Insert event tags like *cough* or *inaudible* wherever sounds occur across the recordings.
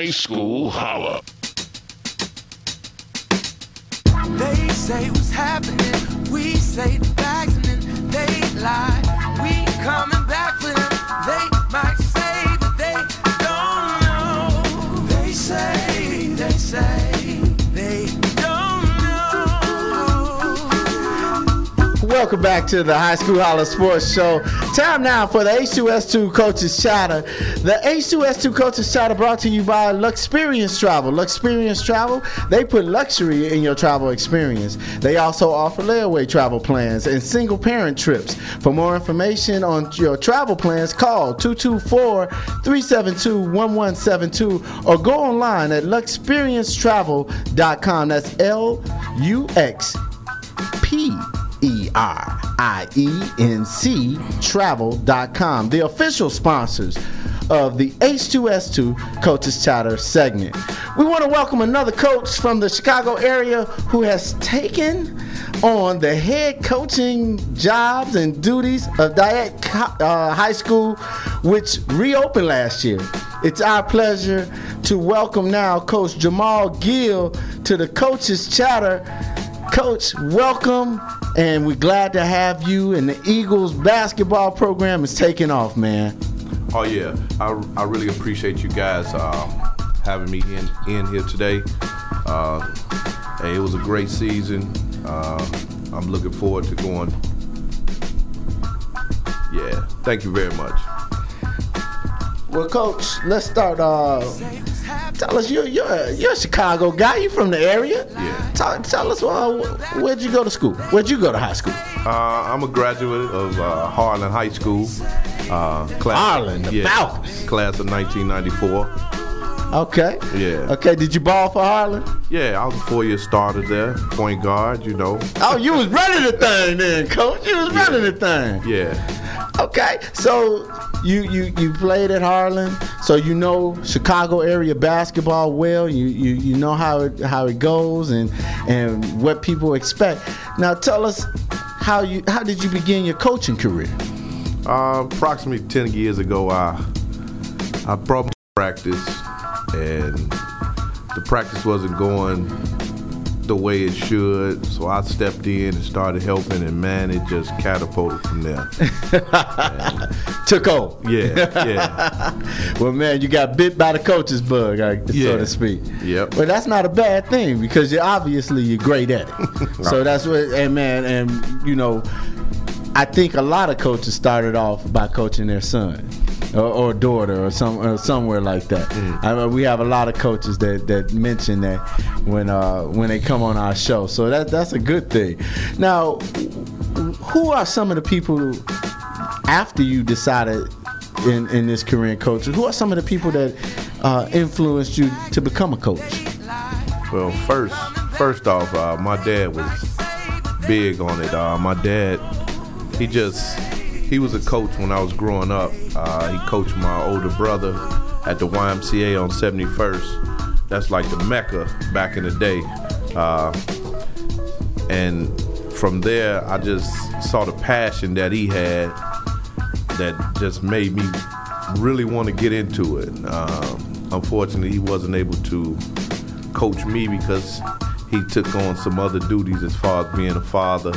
High School Holla. They say what's happening. We say the facts and then they lie. We coming Welcome back to the High School Holler Sports Show. Time now for the H2S2 Coaches Chatter. The H2S2 Coaches Chatter brought to you by Luxperience Travel. Luxperience Travel, they put luxury in your travel experience. They also offer layaway travel plans and single parent trips. For more information on your travel plans, call 224 372 1172 or go online at luxperiencetravel.com. That's L U X P E R I E N C travel.com, the official sponsors of the H2S2 Coaches Chatter segment. We want to welcome another coach from the Chicago area who has taken on the head coaching jobs and duties of Dyett uh, High School, which reopened last year. It's our pleasure to welcome now Coach Jamaal Gill to the Coaches Chatter. Coach, welcome, and we're glad to have you. And the Eagles basketball program is taking off, man. Oh yeah, I, I really appreciate you guys uh, having me in in here today. Uh, hey, it was a great season. Uh, I'm looking forward to going. Yeah, thank you very much. Well, Coach, let's start. Uh, tell us, you're you're a, you're a Chicago guy. You from the area? Yeah. Tell, tell us, uh, where'd you go to school? Where'd you go to high school? Uh, I'm a graduate of uh, Harlan High School. Uh, class, Harlan, the Falcons. Class of 1994. Okay. Yeah. Okay. Did you ball for Harlan? Yeah, I was a four-year starter there, point guard. You know. Oh, you was running the thing then, Coach. You was running the thing. Yeah. Okay, so you you you played at Harlan, so you know Chicago area basketball well. You you, you know how it how it goes and and what people expect. Now tell us how you how did you begin your coaching career? Uh, approximately 10 years ago, I, I brought practice, and the practice wasn't going the way it should. So I stepped in and started helping, and man, it just catapulted from there. *laughs* Took over. Yeah, yeah. *laughs* Well, man, you got bit by the coach's bug, I- so Yeah. to speak. Yep. But that's not a bad thing because you're obviously you're great at it. *laughs* so that's what, and man, and you know, I think a lot of coaches started off by coaching their son. Or, or daughter, or some, or somewhere like that. I mean, we have a lot of coaches that, that mention that when uh, when they come on our show, so that that's a good thing. Now, who are some of the people after you decided in, in this career in coaching? Who are some of the people that uh, influenced you to become a coach? Well, first, first off, uh, my dad was big on it. Uh, my dad, he just, he was a coach when I was growing up. Uh, he coached my older brother at the YMCA on 71st. That's like the mecca back in the day. Uh, and from there, I just saw the passion that he had that just made me really want to get into it. Um, unfortunately, he wasn't able to coach me because he took on some other duties as far as being a father.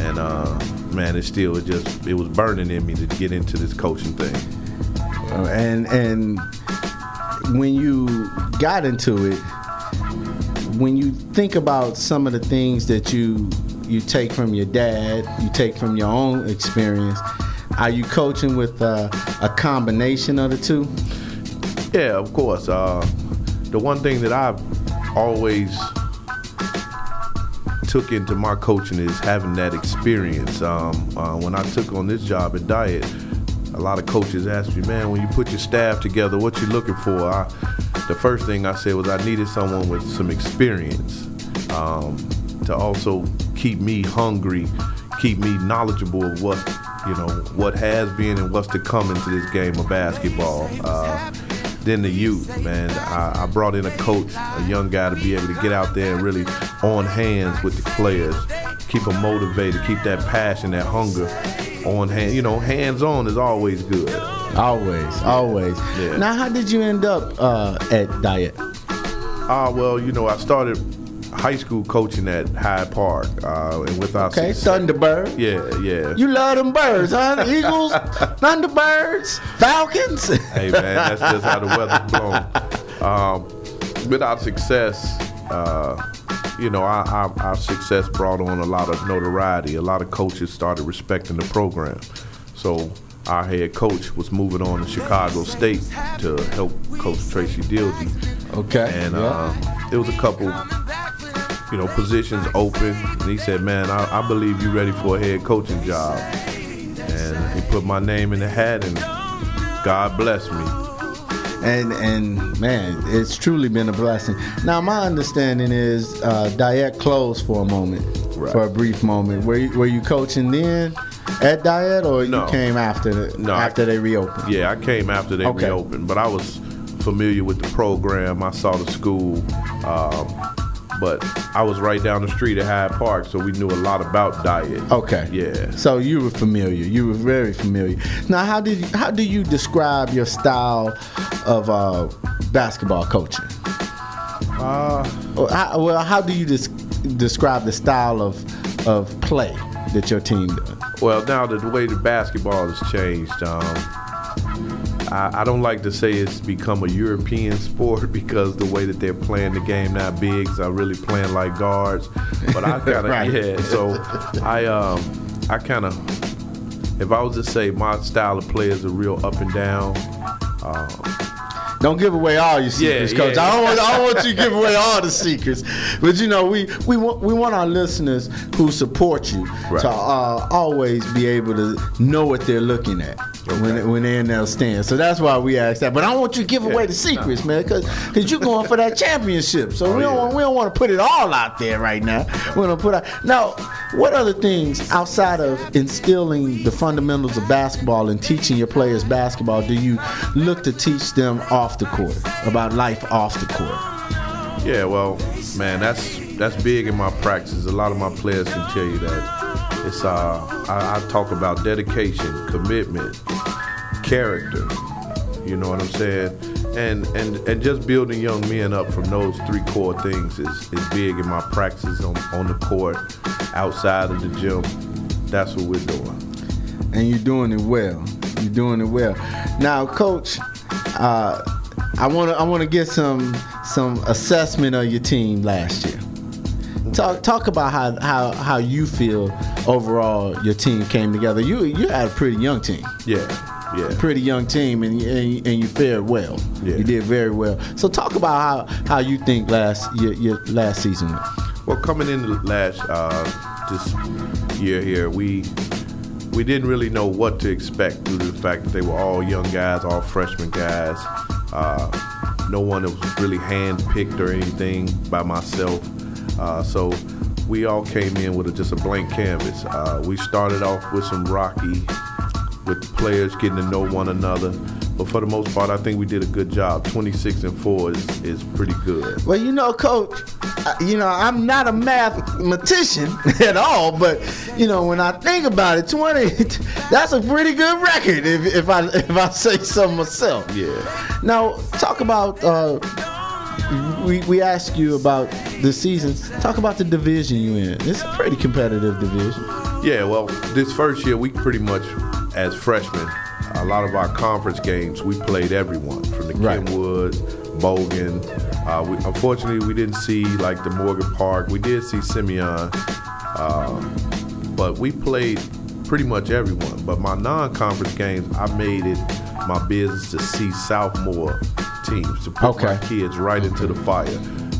And uh, man, it still it just it was burning in me to get into this coaching thing. Uh, and and when you got into it, when you think about some of the things that you you take from your dad, you take from your own experience, are you coaching with uh, a combination of the two? Yeah, of course. Uh, the one thing that I've always took into my coaching is having that experience. Um, uh, when I took on this job at Dyett, a lot of coaches asked me, "Man, when you put your staff together, what you looking for?" I, the first thing I said was I needed someone with some experience um, to also keep me hungry, keep me knowledgeable of what you know what has been and what's to come into this game of basketball. Uh, then the youth, man. I, I brought in a coach, a young guy, to be able to get out there and really on hands with the players, keep them motivated, keep that passion, that hunger on hand. You know, hands on is always good. Always, always. Yeah. Now, how did you end up uh, at Dyett? Ah, well, you know, I started high school coaching at Hyde Park, uh, and with our Okay, success- Thunderbird. Yeah, yeah. You love them birds, huh? Eagles, *laughs* Thunderbirds, Falcons. hey man, that's just how the weather's blown. Um, with our success, uh, you know, our, our, our success brought on a lot of notoriety. A lot of coaches started respecting the program. So our head coach was moving on to Chicago State to help coach Tracy Dildy. Okay. And yeah. uh, there was a couple, you know, positions open. And he said, "Man, I, I believe you're ready for a head coaching job." And he put my name in the hat, and God bless me. and and man, it's truly been a blessing. Now, my understanding is uh, Dyett closed for a moment, Right. for a brief moment. Were you, were you coaching then at Dyett, or No. you came after the, No, I- after they reopened? Yeah, I came after they Okay. reopened, but I was familiar with the program. I saw the school, um, but I was right down the street at Hyde Park, so we knew a lot about Dyett. Okay. Yeah. So you were familiar. You were very familiar. Now, how did you, how do you describe your style of uh, basketball coaching? Uh, how, well, how do you des- describe the style of of play that your team does? well, now that the way the basketball has changed, um, I, I don't like to say it's become a European *laughs* sport because the way that they're playing the game now, bigs are really playing like guards. But I *laughs* kind of Right. yeah. So I um, I kind of if I was to say my style of play is a real up and down. Don't give away all your secrets, Yeah, coach. yeah. I don't want I don't want you to give away all the secrets. But you know, we we want we want our listeners who support you Right. to uh, always be able to know what they're looking at when Okay. when they're in their stand. So that's why we ask that. But I don't want you to give away the secrets, man, because you're going for that championship. So we Oh, don't yeah. want, we don't want to put it all out there right now. We're gonna put out now. What other things outside of instilling the fundamentals of basketball and teaching your players basketball do you look to teach them off the court about life off the court? Yeah, well, man, that's that's big in my practice. A lot of my players can tell you that. It's uh, I, I talk about dedication, commitment, character. You know what I'm saying? And and and just building young men up from those three core things is, is big in my practices on, on the court, outside of the gym. That's what we're doing. and you're doing it well. You're doing it well. Now, coach, uh, I want to I want to get some some assessment of your team last year. Talk talk about how, how how you feel overall your team came together. You you had a pretty young team, Yeah, yeah. pretty young team, and and, and you fared well. Yeah. You did very well. So talk about how how you think last your, your last season went. Well, coming into last uh, this year here, we we didn't really know what to expect due to the fact that they were all young guys, all freshman guys. Uh, no one was really handpicked or anything by myself. Uh, so we all came in with a, just a blank canvas. Uh, we started off with some rocky, with players getting to know one another. But for the most part, I think we did a good job. 26 and 4 is, is pretty good. Well, you know, coach, you know, I'm not a mathematician *laughs* at all, but you know, when I think about it, 20, *laughs* that's a pretty good record if, if I if I say so myself. Yeah. Now, talk about. Uh, we, we asked you about the season. Talk about the division you in. It's a pretty competitive division. Yeah, well, this first year we pretty much, as freshmen, a lot of our conference games we played everyone from the Right. Kenwoods, Bogan. Uh, we, unfortunately, we didn't see like the Morgan Park. We did see Simeon, uh, but we played pretty much everyone. But my non-conference games, I made it my business to see sophomore teams to put my kids right into the fire.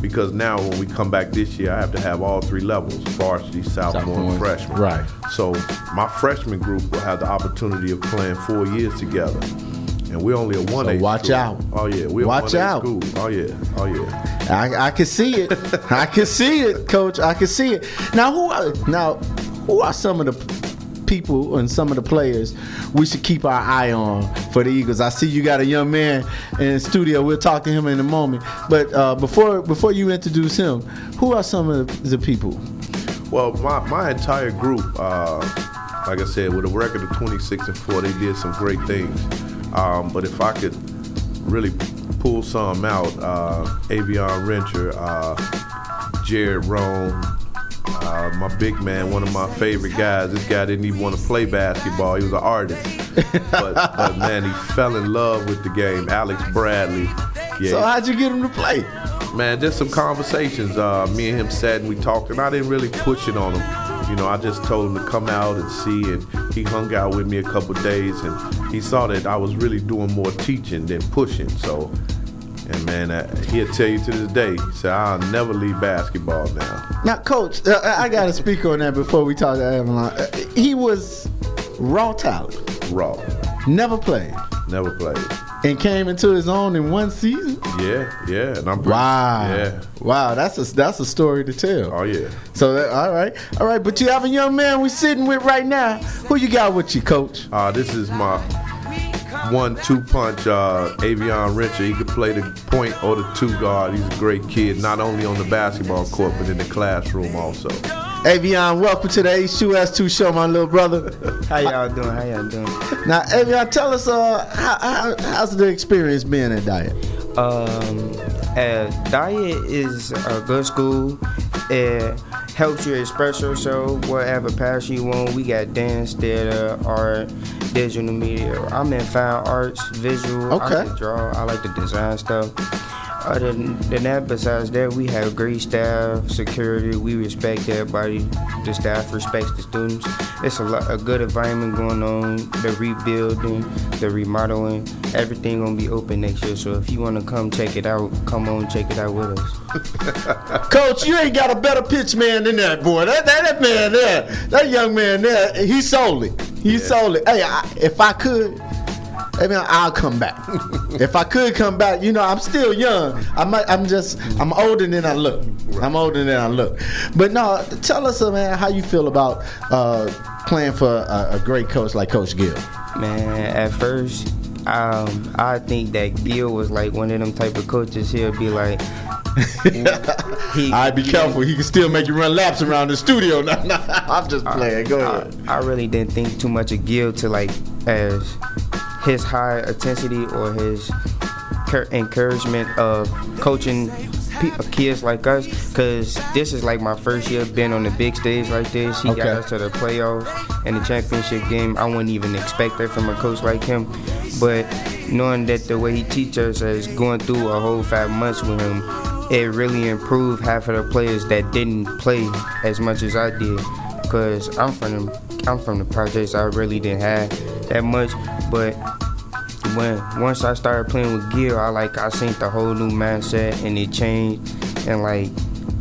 Because now when we come back this year, I have to have all three levels: varsity, sophomore, Sophomore, and freshman. right. So my freshman group will have the opportunity of playing four years together, and we're only a one A. watch school. out. Oh yeah, we're Watch a 1A out. School. Oh yeah, oh yeah. I, I can see it. *laughs* I can see it, Coach. I can see it. Now, who are now who are some of the people and some of the players we should keep our eye on for the Eagles? I see you got a young man in studio. We'll talk to him in a moment. But uh, before before you introduce him, who are some of the people? Well, my, my entire group, uh, like I said, with a record of 26 and four, they did some great things. Um, but if I could really pull some out, uh, Avion Rencher, uh, Jared Rome, uh, my big man, one of my favorite guys. This guy didn't even want to play basketball. He was an artist, *laughs* but, but man, he fell in love with the game. Alex Bradley. Yeah, So how'd you get him to play? man, just some conversations. Uh, me and him sat and we talked, and I didn't really push it on him. You know, I just told him to come out and see, and he hung out with me a couple days, and he saw that I was really doing more teaching than pushing. So, and man, uh, he'll tell you to this day, he said, I'll never leave basketball now. Now, coach, uh, I got to speak on that before we talk to Avion. Uh, he was raw talent, Raw. never played, Never played. and came into his own in one season. Yeah, yeah. And I'm pretty- Wow. Yeah. Wow, that's a that's a story to tell. Oh, yeah. So that, all right, all right. But you have a young man we're sitting with right now. Who you got with you, coach? Uh, this is my one-two punch. Uh, Avion Rencher. He could play the point or the two guard. He's a great kid, not only on the basketball court but in the classroom also. Avion, welcome to the H2S2 show, my little brother. *laughs* How y'all doing? How y'all doing? Now, Avion, tell us uh, how, how, how's the experience being at Dyett? Um, uh, Dyett is a good school. It helps you express yourself, whatever passion you want. We got dance, theater, art, digital media. I'm in fine arts, visual. I Okay. like to draw. I like to design stuff. Other than, than that, besides that, we have great staff, security. We respect everybody. The staff respects the students. It's a, lot, a good environment going on. The rebuilding, the remodeling, everything gonna be open next year. So if you wanna come check it out, come on check it out with us. *laughs* Coach, you ain't got a better pitch man than that boy. That that, that man there, that young man there, he sold it. He sold it. Hey, I, if I could, I mean, I'll come back. *laughs* if I could come back, you know, I'm still young. I might, I'm just, I'm older than I look. I'm older than I look. But no, tell us, uh, man, how you feel about uh, playing for a, a great coach like Coach Gill. Man, at first, um, I think that Gill was like one of them type of coaches. He'll be like, *laughs* he, I be careful. He can still make you run laps around the studio. *laughs* No, no, I'm just playing. Go I, ahead. I really didn't think too much of Gill to like as his high intensity or his cur- encouragement of coaching kids like us because this is like my first year being on the big stage like this. He Okay. got us to the playoffs and the championship game. I wouldn't even expect that from a coach like him, but knowing that the way he teaches us as going through a whole five months with him, it really improved half of the players that didn't play as much as I did. Cause I'm from the I'm from the projects. I really didn't have that much, but when once I started playing with Gill, I like I seen the whole new mindset and it changed. And like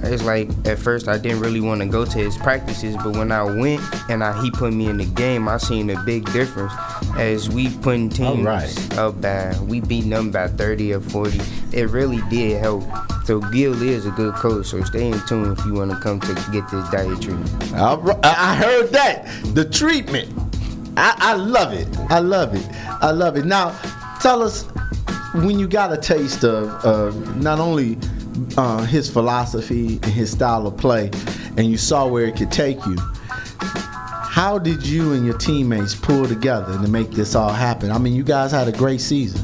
it's like at first I didn't really want to go to his practices, but when I went and I, he put me in the game, I seen a big difference. As we putting teams right. up by we beating them by 30 or 40, it really did help. So Gill is a good coach. So stay in tune if you want to come to get this Dyett treatment. I I heard that. The treatment. I, I love it. I love it. I love it. Now, tell us when you got a taste of, of not only uh, his philosophy and his style of play, and you saw where it could take you. How did you and your teammates pull together to make this all happen? I mean, you guys had a great season.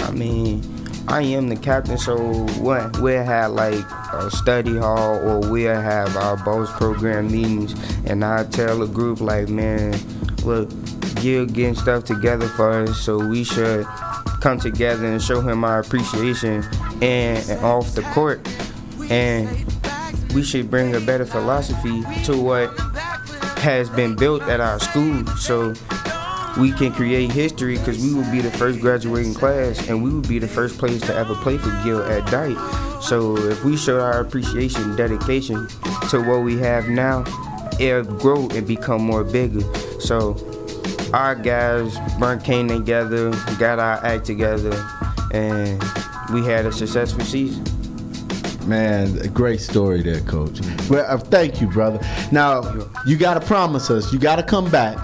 I mean, I am the captain, so what? We'll have like a study hall, or we'll have our boss program meetings, and I tell the group like, man, look, Gill getting stuff together for us, so we should come together and show him our appreciation and, and off the court, and we should bring a better philosophy to what has been built at our school, so we can create history because we will be the first graduating class and we will be the first players to ever play for Gill at Dyett. So if we show our appreciation, dedication to what we have now, it'll grow and become more bigger. So our guys burnt cane together, got our act together, and we had a successful season. Man, a great story there, Coach. Well, uh, thank you, brother. Now, you got to promise us, you got to come back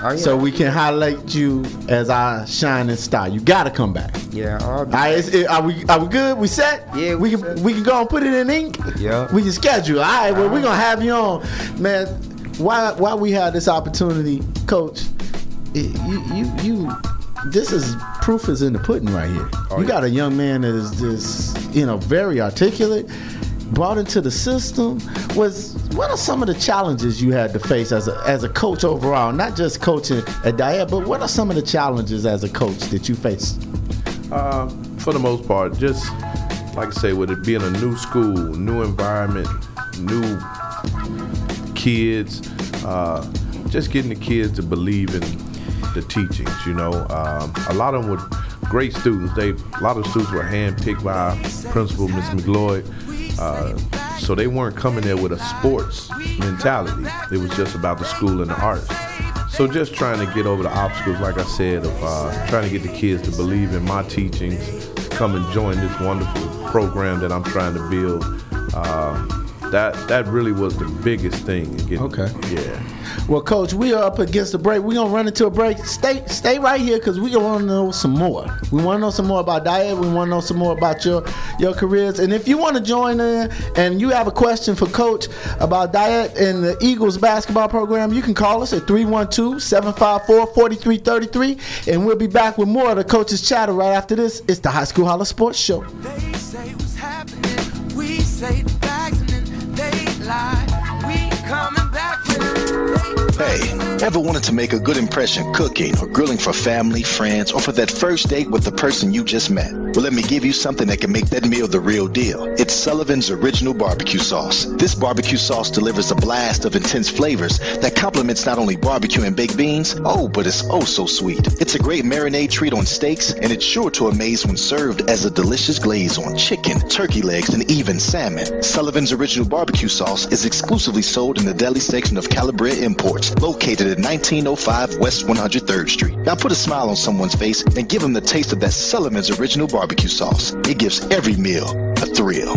Oh, yeah. so we can highlight you as our shining star. You got to come back. Yeah, all right, are we are we good? We set? Yeah, we we can set. we can go and put it in ink. Yeah. we can schedule. All right, well we're gonna have you on, man. why why we had this opportunity, Coach? it- you you you. This is proof is in the pudding right here. Oh, you yeah. got a young man that is just you know very articulate, brought into the system. Was what are some of the challenges you had to face as a as a coach overall? Not just coaching at Dyett, but what are some of the challenges as a coach that you faced? Uh, for the most part, just like I say, with it being a new school, new environment, new kids, uh, just getting the kids to believe in the teachings. You know, um, a lot of them were great students. They a lot of students were handpicked by principal, Miss McLeod. Uh, so they weren't coming there with a sports mentality. It was just about the school and the arts. So just trying to get over the obstacles, like I said, of uh, trying to get the kids to believe in my teachings, to come and join this wonderful program that I'm trying to build. Uh, that that really was the biggest thing. Getting, Okay. Yeah. Well, Coach, we are up against the break. We're gonna run into a break. Stay stay right here because we want to know some more. We want to know some more about Dyett. We want to know some more about your your careers. And if you want to join in and you have a question for Coach about Dyett and the Eagles basketball program, you can call us at 312-754-4333 and we'll be back with more of the coaches chatter right after this. It's the High School Holler Sports Show. Hey, ever wanted to make a good impression cooking or grilling for family, friends, or for that first date with the person you just met? Well, let me give you something that can make that meal the real deal. It's Sullivan's Original Barbecue Sauce. This barbecue sauce delivers a blast of intense flavors that complements not only barbecue and baked beans, oh, but it's oh so sweet. It's a great marinade treat on steaks, and it's sure to amaze when served as a delicious glaze on chicken, turkey legs, and even salmon. Sullivan's Original Barbecue Sauce is exclusively sold in the deli section of Calabria Imports, located at 1905 West 103rd Street. Now put a smile on someone's face and give them the taste of that Sullivan's Original Barbecue Barbecue sauce. It gives every meal a thrill.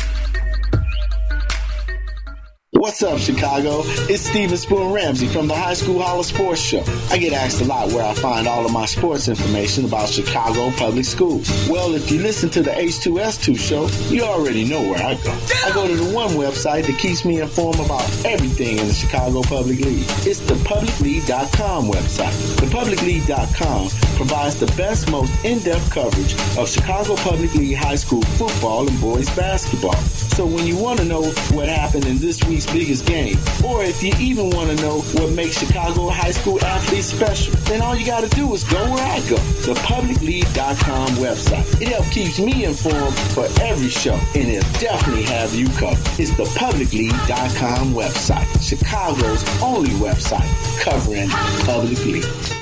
What's up, Chicago? It's Steven Spoon Ramsey from the High School Hall of Sports Show. I get asked a lot where I find all of my sports information about Chicago public schools. Well, if you listen to the H2S2 show, you already know where I go. I go to the one website that keeps me informed about everything in the Chicago Public League. It's the publicleague.com website. The publicleague.com provides the best, most in-depth coverage of Chicago Public League high school football and boys basketball. So when you want to know what happened in this week's biggest game, or if you even want to know what makes Chicago high school athletes special, then all you got to do is go where I go, the publicleague.com website. It helps keeps me informed for every show, and it'll definitely have you covered. It's the publicleague.com website, Chicago's only website covering public league.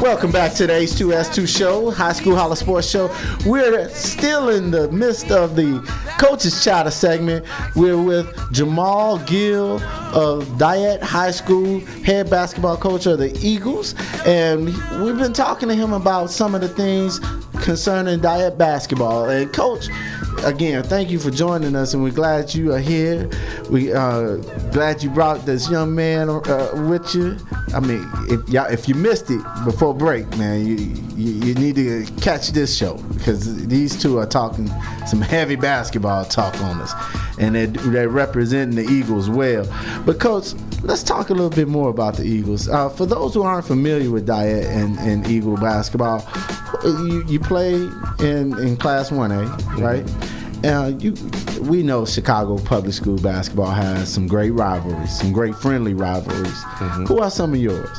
Welcome back to the H2S2 show, High School Holler Sports Show. We're still in the midst of the Coaches Chatter segment. We're with Jamaal Gill of Dyett High School, head basketball coach of the Eagles. And we've been talking to him about some of the things concerning Dyett basketball. And, Coach, again, thank you for joining us, and we're glad you are here. We uh, glad you brought this young man uh, with you. I mean, if y'all, if you missed it before break, man, you, you you need to catch this show because these two are talking some heavy basketball talk on us, and they they representing the Eagles well. But coach, let's talk a little bit more about the Eagles. Uh, for those who aren't familiar with Dyett and, and Eagle basketball, you, you play in in Class One A, right? uh, you, we know Chicago public school basketball has some great rivalries, some great friendly rivalries. Mm-hmm. Who are some of yours?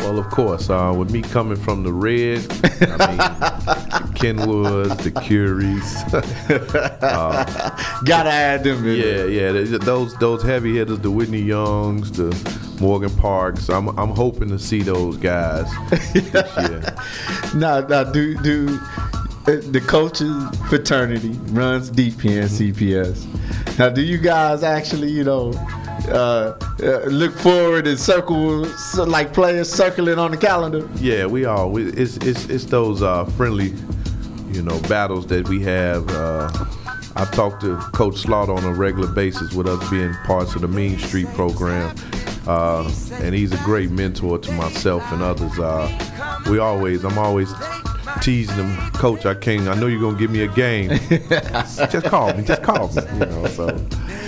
Well, of course, uh, with me coming from the red, I mean, *laughs* Kenwoods, the Curies, *laughs* Gotta add them in. yeah, yeah, th- those those heavy hitters, the Whitney Youngs, the Morgan Parks. I'm I'm hoping to see those guys. Now, *laughs* now, do do uh, the coaches fraternity runs deep here in CPS. Now, do you guys actually, you know, uh, uh, look forward and circle like players circling on the calendar? Yeah, we all we, it's it's it's those uh, friendly, you know, battles that we have. Uh, I talk to Coach Slaughter on a regular basis with us being parts of the Mean Street program, uh, and he's a great mentor to myself and others. Uh, we always, I'm always teasing him, Coach. I can't. I know you're gonna give me a game. *laughs* just call me. Just call me. You know. So,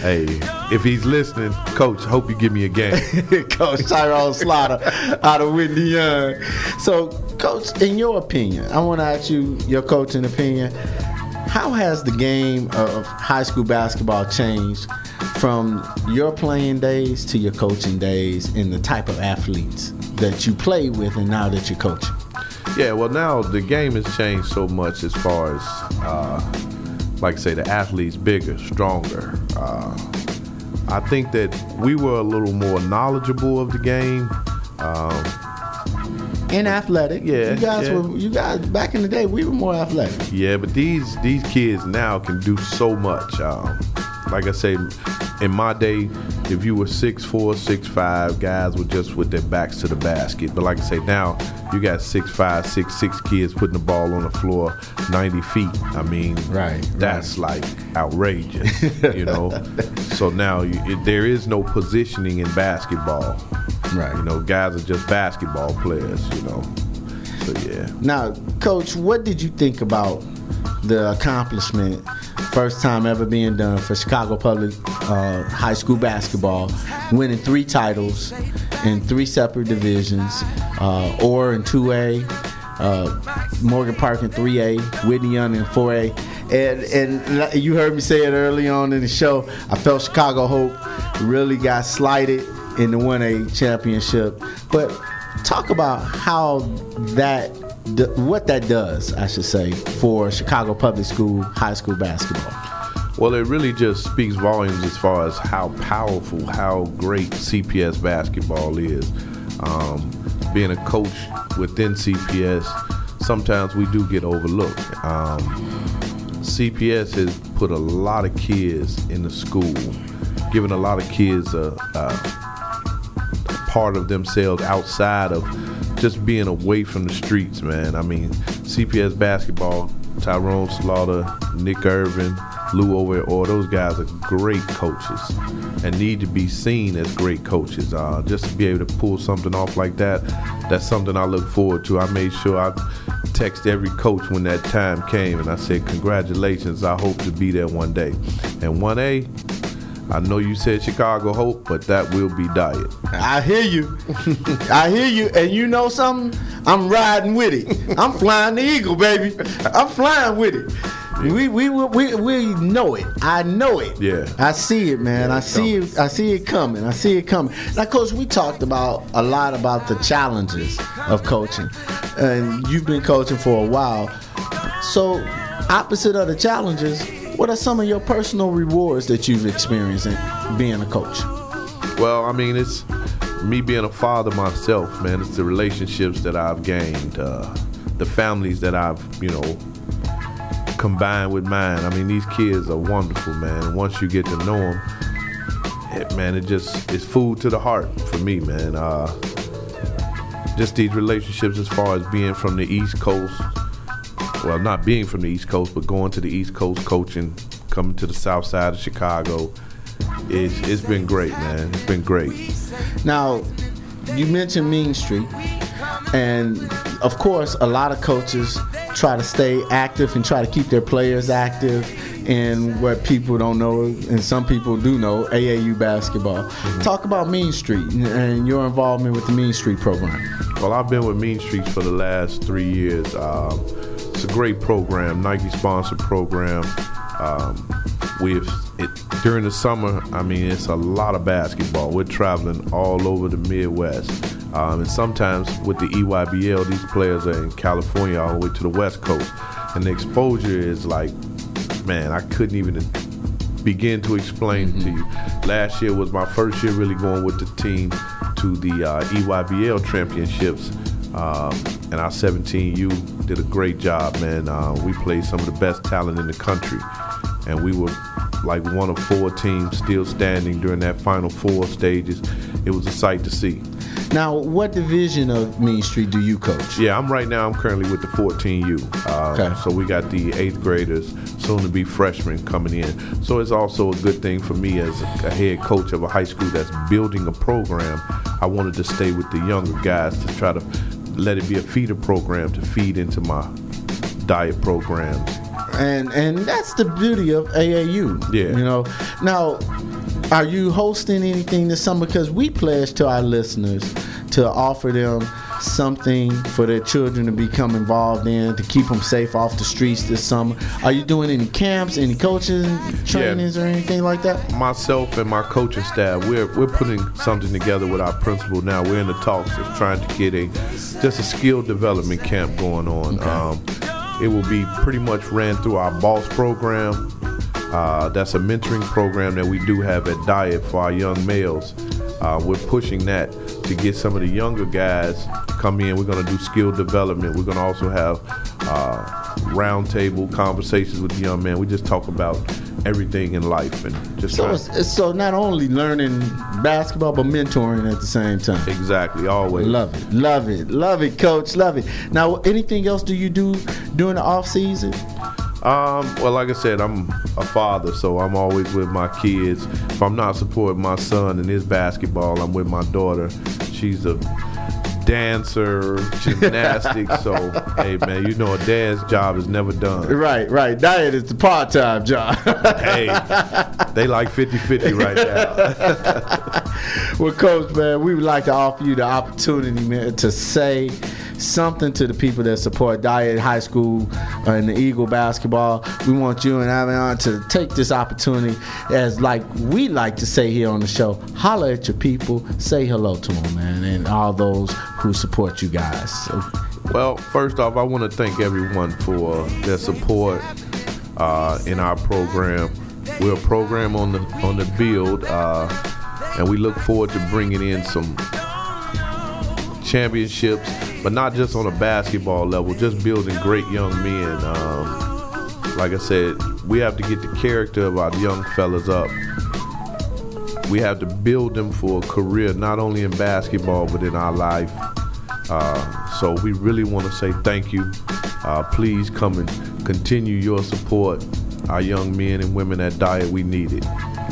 hey, if he's listening, Coach, hope you give me a game. *laughs* Coach Tyrone Slaughter out of Whitney Young. So, Coach, in your opinion, I want to ask you your coaching opinion. How has the game of high school basketball changed from your playing days to your coaching days and the type of athletes that you play with and now that you're coaching? Yeah, well, now the game has changed so much as far as, uh, like I say, the athletes bigger, stronger. Uh, I think that we were a little more knowledgeable of the game. Um, And athletic. Yeah, You guys yeah. were you guys back in the day we were more athletic. yeah, but these these kids now can do so much. Um, like I say, in my day, if you were six four, six five, guys were just with their backs to the basket. But like I say, now you got six five, six six kids putting the ball on the floor, ninety feet. I mean, Right, That's like outrageous, you know. *laughs* so now you, it, there is no positioning in basketball. Right. You know, guys are just basketball players. You know. So yeah. Now, Coach, what did you think about the accomplishment? First time ever being done for Chicago Public uh, High School basketball, winning three titles in three separate divisions, uh, Orr in 2A, uh, Morgan Park in 3A, Whitney Young in 4A. And, and you heard me say it early on in the show. I felt Chicago Hope really got slighted in the 1A championship. But talk about how that what that does, I should say, for Chicago Public School high school basketball. Well, it really just speaks volumes as far as how powerful, how great CPS basketball is. Um, being a coach within CPS, sometimes we do get overlooked. Um, CPS has put a lot of kids in the school, giving a lot of kids a, a part of themselves outside of just being away from the streets, man. I mean, CPS basketball, Tyrone Slaughter, Nick Irvin, Lou over Orr those guys are great coaches and need to be seen as great coaches. Uh, just to be able to pull something off like that, that's something I look forward to. I made sure I text every coach when that time came and I said, Congratulations, I hope to be there one day. And 1A, I know you said Chicago Hope, but that will be Dyett. I hear you. I hear you. And you know something? I'm riding with it. I'm flying the eagle, baby. I'm flying with it. We, we we we know it. I know it. Yeah. I see it, man. Yeah, I see coming. it. I see it coming. I see it coming. Now, coach, we talked about a lot about the challenges of coaching, and you've been coaching for a while. So, opposite of the challenges, what are some of your personal rewards that you've experienced in being a coach? Well, I mean, it's me being a father myself, man. It's the relationships that I've gained, uh, the families that I've, you know, combined with mine. I mean, these kids are wonderful, man. And once you get to know them, it, man, it just it's food to the heart for me, man. Uh, just these relationships, as far as being from the East Coast. Well, not being from the East Coast, but going to the East Coast coaching, coming to the South Side of Chicago. It's, it's been great, man. It's been great. Now, you mentioned Mean Street, and of course, a lot of coaches try to stay active and try to keep their players active in what people don't know, and some people do know AAU basketball. Talk about Mean Street and, and your involvement with the Mean Street program. Well, I've been with Mean Streets for the last three years. Um, it's a great program, Nike sponsored program. Um, we've it, during the summer. I mean, it's a lot of basketball. We're traveling all over the Midwest, um, and sometimes with the EYBL, these players are in California all the way to the West Coast, and the exposure is like, man, I couldn't even begin to explain it to you. Last year was my first year really going with the team to the uh, EYBL championships. Um, and our 17U did a great job, man. Uh, we played some of the best talent in the country, and we were like one of four teams still standing during that final four stages. It was a sight to see. Now, what division of Mean Street do you coach? Yeah, I'm right now. I'm currently with the 14U. Uh, Okay. So we got the eighth graders, soon to be freshmen coming in. So it's also a good thing for me as a head coach of a high school that's building a program. I wanted to stay with the younger guys to try to let it be a feeder program to feed into my Dyett programs. and and that's the beauty of AAU. Yeah. You know. Now, are you hosting anything this summer? Because we pledged to our listeners to offer them something for their children to become involved in to keep them safe off the streets this summer. Are you doing any camps, any coaching trainings, or anything like that? myself and my coaching staff, we're we're putting something together with our principal now. We're in the talks of trying to get a just a skill development camp going on. Um, it will be pretty much ran through our boss program. Uh, that's a mentoring program that we do have at Dyett for our young males. Uh, we're pushing that to get some of the younger guys to come in. We're going to do skill development. We're going to also have uh, roundtable conversations with the young men. We just talk about everything in life and just So so not only learning basketball but mentoring at the same time. Exactly, always. Love it, love it, love it, coach, love it. Now, anything else do you do during the off season? Um, well, like I said, I'm a father, so I'm always with my kids. If I'm not supporting my son in his basketball, I'm with my daughter. She's a dancer, gymnastics. *laughs* so, hey, man, you know a dad's job is never done. Right, right. Dyett is the part time job. Hey, they like 50-50 right now. *laughs* well, coach, man, we would like to offer you the opportunity, man, to say something to the people that support Dyett High School uh, and the Eagle basketball. We want you and Avion to take this opportunity, as like we like to say here on the show, holler at your people, say hello to them, man, and all those who support you guys. So, Well, first off, I want to thank everyone for their support uh, in our program. We're a program on the on the build, uh, and we look forward to bringing in some championships, but not just on a basketball level, just building great young men. Um, like I said, we have to get the character of our young fellas up. We have to build them for a career, not only in basketball, but in our life. Uh, so we really want to say thank you. Uh, please come and continue your support. Our young men and women at Dyett, we need it.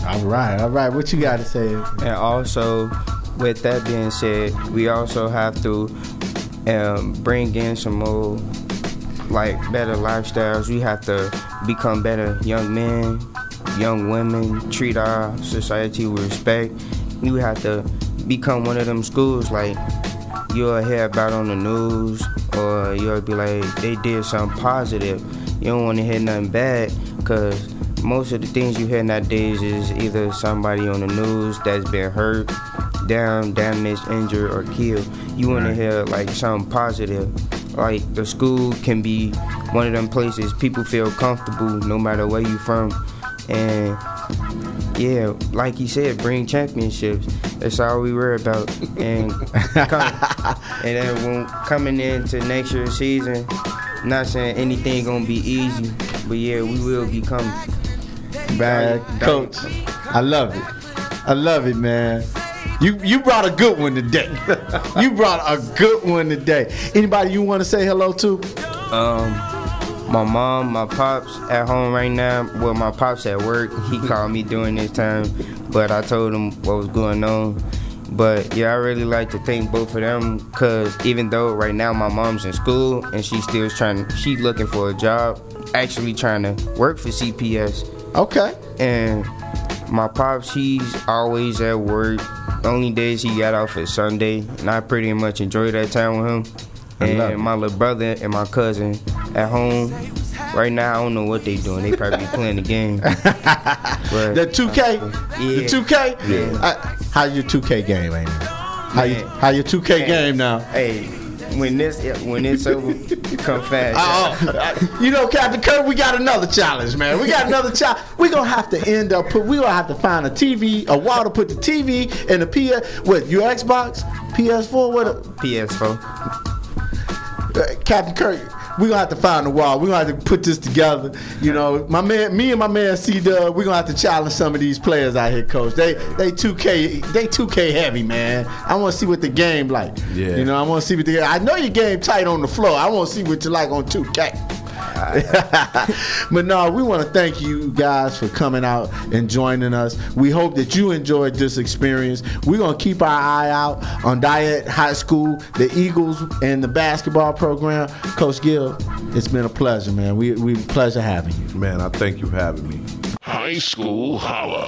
all right, all right. What you got to say? And also, with that being said, we also have to um, bring in some more like better lifestyles. We have to become better young men, young women, treat our society with respect. You have to become one of them schools like you'll hear about on the news or you'll be like they did something positive. You don't want to hear nothing bad because most of the things you hear nowadays is either somebody on the news that's been hurt, down, damaged, injured, or killed. You want to hear like something positive. Like the school can be one of them places people feel comfortable no matter where you from. And yeah, like you said, bring championships. That's all we worry about. And come, *laughs* and then when coming into next year's season, not saying anything gonna be easy, but yeah, we will be coming. Man, coach, I love it. I love it, man. You you brought a good one today. *laughs* you brought a good one today. Anybody you want to say hello to? Um, my mom, my pops at home right now. Well, my pops at work. He *laughs* called me during this time, but I told him what was going on. But yeah, I really like to thank both of them because even though right now my mom's in school and she still trying, she's looking for a job, actually trying to work for CPS. Okay. And my pops, he's always at work. Only days he got off is Sunday, and I pretty much enjoy that time with him. I. And my little brother and my cousin at home. Right now, I don't know what they doing. They probably be playing the game. *laughs* But, The 2K, the Yeah. 2K. Yeah. Uh, how's your 2K game, it? How you, how your 2K Hey, game now? Hey, when this when it's over, come fast. Oh, you know, Captain Kirk, we got another challenge, man. We got another challenge. We're gonna have to end up put. We gonna have to find a TV, a wall to put the TV and the PS. What your Xbox, PS4? What? a- PS4. uh, Captain Kirk, we gonna have to find a wall. We're gonna have to put this together. You know, my man, me and my man C Dub, we're gonna have to challenge some of these players out here, Coach. They they 2K they 2K heavy, man. I want to see what the game like. Yeah. You know, I want to see what the I know your game tight on the floor. I want to see what you like on 2K. *laughs* but no, we want to thank you guys for coming out and joining us. We hope that you enjoyed this experience. We're gonna keep our eye out on Dyett High School, the Eagles, and the basketball program. Coach Gill, it's been a pleasure, man. We we pleasure having you. Man, I thank you for having me. High School Holla.